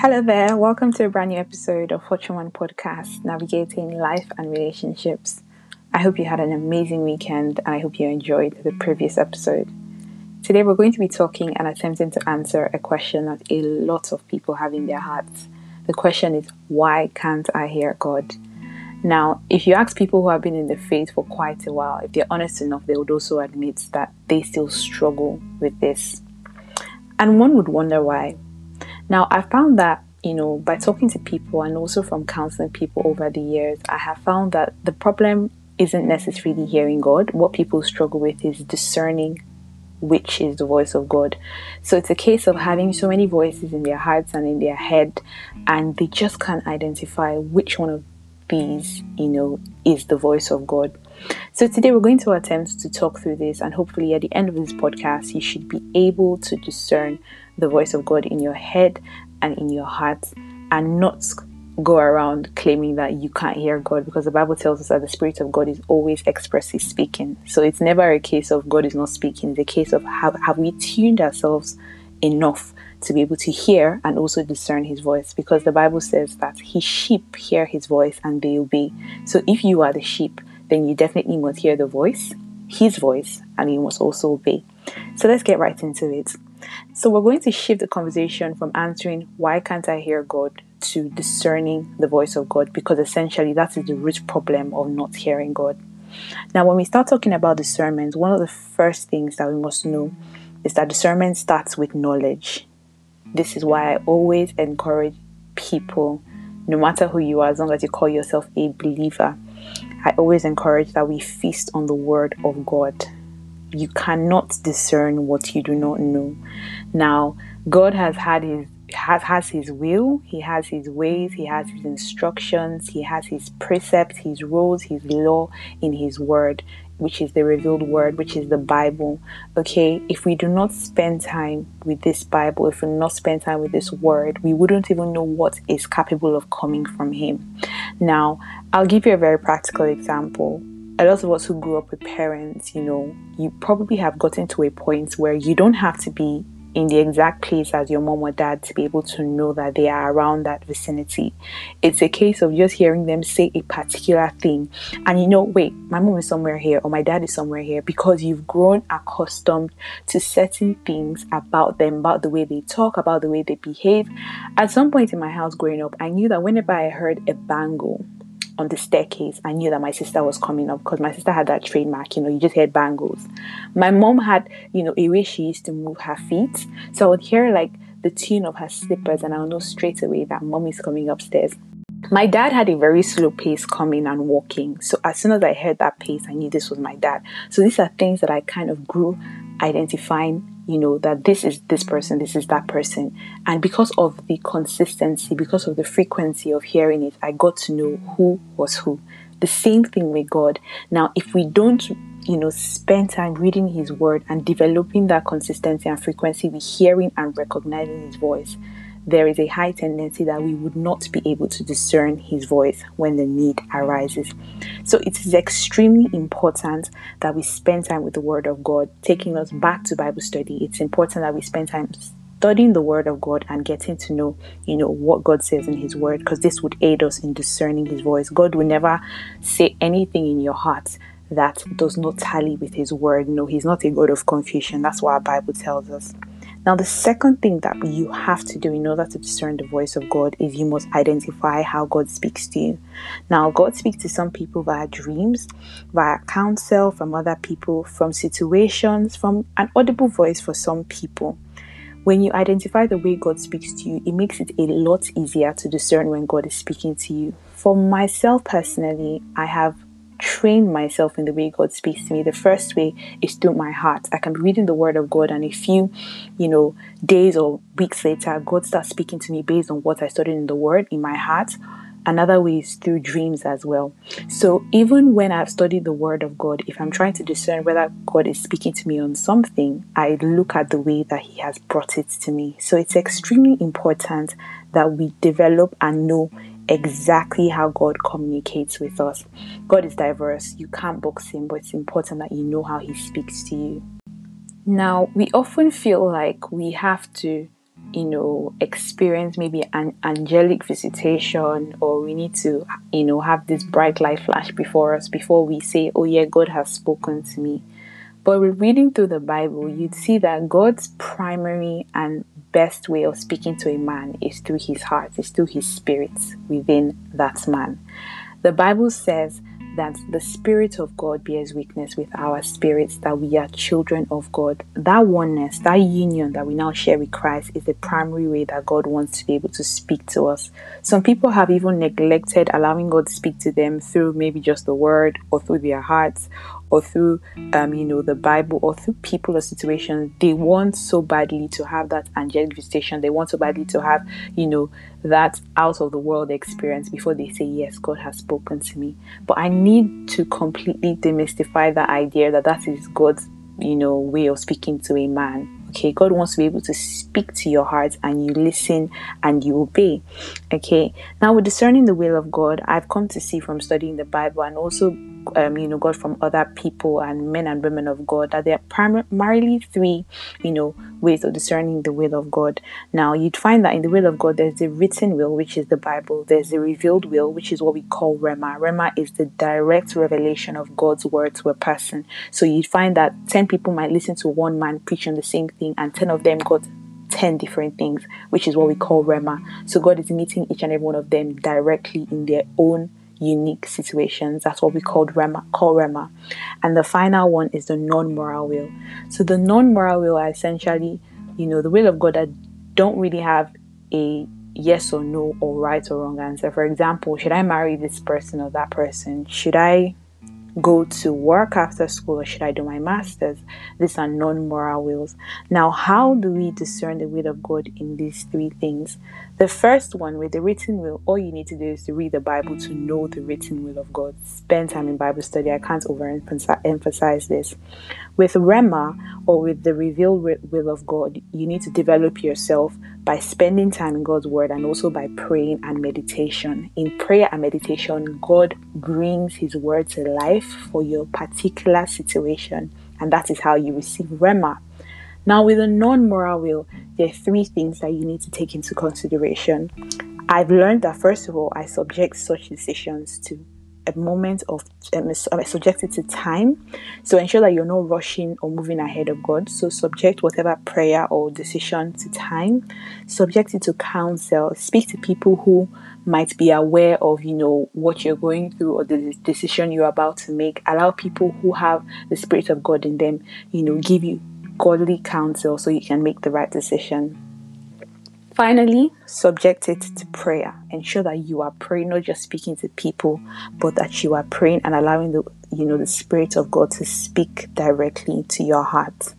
Hello there, welcome to a brand new episode of Fortune One Podcast, Navigating Life and Relationships. I hope you had an amazing weekend and I hope you enjoyed the previous episode. Today, we're going to be talking and attempting to answer a question that a lot of people have in their hearts. The question is, why can't I hear God? Now, if you ask people who have been in the faith for quite a while, if they're honest enough, they would also admit that they still struggle with this. And one would wonder why. Now, I found that, you know, by talking to people and also from counseling people over the years, I have found that the problem isn't necessarily hearing God. What people struggle with is discerning which is the voice of God. So it's a case of having so many voices in their hearts and in their head, and they just can't identify which one of these, you know, is the voice of God. So today we're going to attempt to talk through this, and hopefully at the end of this podcast, you should be able to discern the voice of God in your head and in your heart and not go around claiming that you can't hear God because the Bible tells us that the Spirit of God is always expressly speaking. So it's never a case of God is not speaking, it's a case of have, have we tuned ourselves enough to be able to hear and also discern his voice because the Bible says that his sheep hear his voice and they obey. So if you are the sheep, then you definitely must hear the voice, his voice, and you must also obey. So let's get right into it. So, we're going to shift the conversation from answering why can't I hear God to discerning the voice of God because essentially that is the root problem of not hearing God. Now, when we start talking about discernment, one of the first things that we must know is that discernment starts with knowledge. This is why I always encourage people, no matter who you are, as long as you call yourself a believer, I always encourage that we feast on the Word of God you cannot discern what you do not know. Now, God has had his has, has his will, he has his ways, he has his instructions, he has his precepts, his rules, his law in his word, which is the revealed word, which is the Bible. Okay, if we do not spend time with this Bible, if we do not spend time with this word, we wouldn't even know what is capable of coming from him. Now, I'll give you a very practical example a lot of us who grew up with parents, you know, you probably have gotten to a point where you don't have to be in the exact place as your mom or dad to be able to know that they are around that vicinity. It's a case of just hearing them say a particular thing, and you know, wait, my mom is somewhere here or my dad is somewhere here because you've grown accustomed to certain things about them, about the way they talk, about the way they behave. At some point in my house growing up, I knew that whenever I heard a bangle, on the staircase, I knew that my sister was coming up because my sister had that trademark, you know, you just heard bangles. My mom had, you know, a way she used to move her feet. So I would hear like the tune of her slippers and I'll know straight away that mom is coming upstairs. My dad had a very slow pace coming and walking. So as soon as I heard that pace, I knew this was my dad. So these are things that I kind of grew identifying you know that this is this person this is that person. And because of the consistency because of the frequency of hearing it i got to know who was who. The same thing with god. Now if we don't you know spend time reading his word and developing that consistency and frequency with hearing and recognizing his voice there is a high tendency that we would not be able to discern his voice when the need arises. So it is extremely important that we spend time with the word of God, taking us back to Bible study. It's important that we spend time studying the word of God and getting to know, you know, what God says in his word because this would aid us in discerning his voice. God will never say anything in your heart that does not tally with his word. No, he's not a God of confusion. That's what our Bible tells us. Now, the second thing that you have to do in order to discern the voice of God is you must identify how God speaks to you. Now, God speaks to some people via dreams, via counsel from other people, from situations, from an audible voice for some people. When you identify the way God speaks to you, it makes it a lot easier to discern when God is speaking to you. For myself personally, I have train myself in the way God speaks to me. The first way is through my heart. I can be reading the Word of God, and a few, you know, days or weeks later, God starts speaking to me based on what I studied in the Word in my heart. Another way is through dreams as well. So, even when I've studied the Word of God, if I'm trying to discern whether God is speaking to me on something, I look at the way that He has brought it to me. So, it's extremely important that we develop and know exactly how God communicates with us. God is diverse. You can't box him, but it's important that you know how he speaks to you. Now, we often feel like we have to you know, experience maybe an angelic visitation or we need to, you know, have this bright light flash before us before we say, oh, yeah, God has spoken to me. But reading through the Bible, you'd see that God's primary and best way of speaking to a man is through his heart, is through his spirit within that man. The Bible says that the Spirit of God bears witness with our spirits that we are children of God. That oneness, that union that we now share with Christ is the primary way that God wants to be able to speak to us. Some people have even neglected allowing God to speak to them through maybe just the word or through their hearts or through um, you know the bible or through people or situations they want so badly to have that angelic visitation. They want so badly to have you know that out of the world experience before they say yes god has spoken to me. But i need to completely demystify that idea that that is god's you know way of speaking to a man. Okay god wants to be able to speak to your heart and you listen and you obey. Okay now with discerning the will of god i've come to see from studying the bible and also um, you know, God from other people and men and women of God, that there are primarily three, you know, ways of discerning the will of God. Now, you'd find that in the will of God, there's the written will, which is the Bible. There's the revealed will, which is what we call Rhema. Rhema is the direct revelation of God's word to a person. So you'd find that 10 people might listen to one man preaching the same thing, and 10 of them got 10 different things, which is what we call Rhema. So God is meeting each and every one of them directly in their own unique situations. That's what we called Rhema, call Rhema. And the final one is the non-moral will. So the non-moral will are essentially, you know, the will of God that don't really have a yes or no or right or wrong answer. For example, should I marry this person or that person? Should I go to work after school or should I do my master's? These are non moral wills. Now, how do we discern the will of God in these three things? The first one, with the written will, all you need to do is to read the Bible to know the written will of God. Spend time in Bible study. I can't overemphasize this. With Rhema or with the revealed will of God, you need to develop yourself by spending time in God's word and also by praying and meditation. In prayer and meditation, God brings his word to life for your particular situation, and that is how you receive Rhema. Now, with a non moral will, there are three things that you need to take into consideration. I've learned that first of all, I subject such decisions to a moment of um, subject it to time. So ensure that you're not rushing or moving ahead of God. So subject whatever prayer or decision to time. Subject it to counsel. Speak to people who might be aware of you know what you're going through or the decision you're about to make. Allow people who have the spirit of God in them, you know, give you godly counsel so you can make the right decision. Finally, subject it to prayer. Ensure that you are praying, not just speaking to people, but that you are praying and allowing the you know the Spirit of God to speak directly to your heart.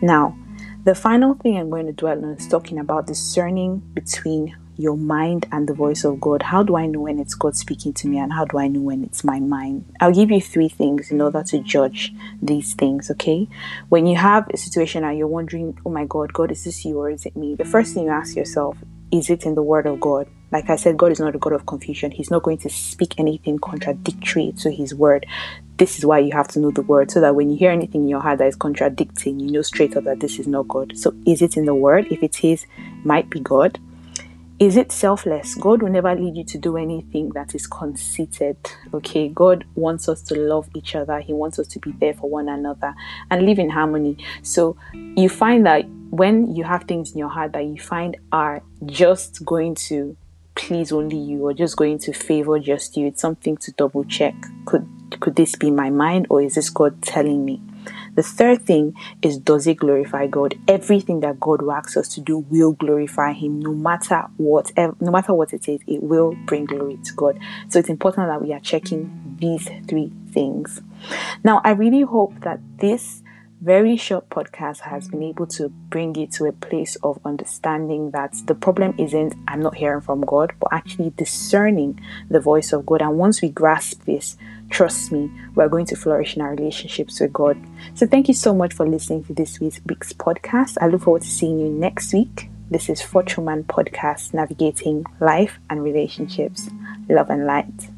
Now, the final thing I'm going to dwell on is talking about discerning between your mind and the voice of God. How do I know when it's God speaking to me and how do I know when it's my mind? I'll give you three things in order to judge these things, okay? When you have a situation and you're wondering, oh my God, God, is this you or is it me? The first thing you ask yourself, is it in the Word of God? Like I said, God is not a God of confusion. He's not going to speak anything contradictory to His Word. This is why you have to know the Word so that when you hear anything in your heart that is contradicting, you know straight up that this is not God. So, is it in the Word? If it is, might be God. Is it selfless? God will never lead you to do anything that is conceited. Okay, God wants us to love each other, He wants us to be there for one another and live in harmony. So you find that when you have things in your heart that you find are just going to please only you or just going to favor just you, it's something to double check. Could could this be my mind or is this God telling me? The third thing is does it glorify God? Everything that God asks us to do will glorify Him, no matter what, no matter what it is, it will bring glory to God. So it's important that we are checking these three things. Now, I really hope that this very short podcast has been able to bring you to a place of understanding that the problem isn't I'm not hearing from God, but actually discerning the voice of God. And once we grasp this, trust me, we're going to flourish in our relationships with God. So thank you so much for listening to this week's podcast. I look forward to seeing you next week. This is Fortune Man Podcast, navigating life and relationships, love and light.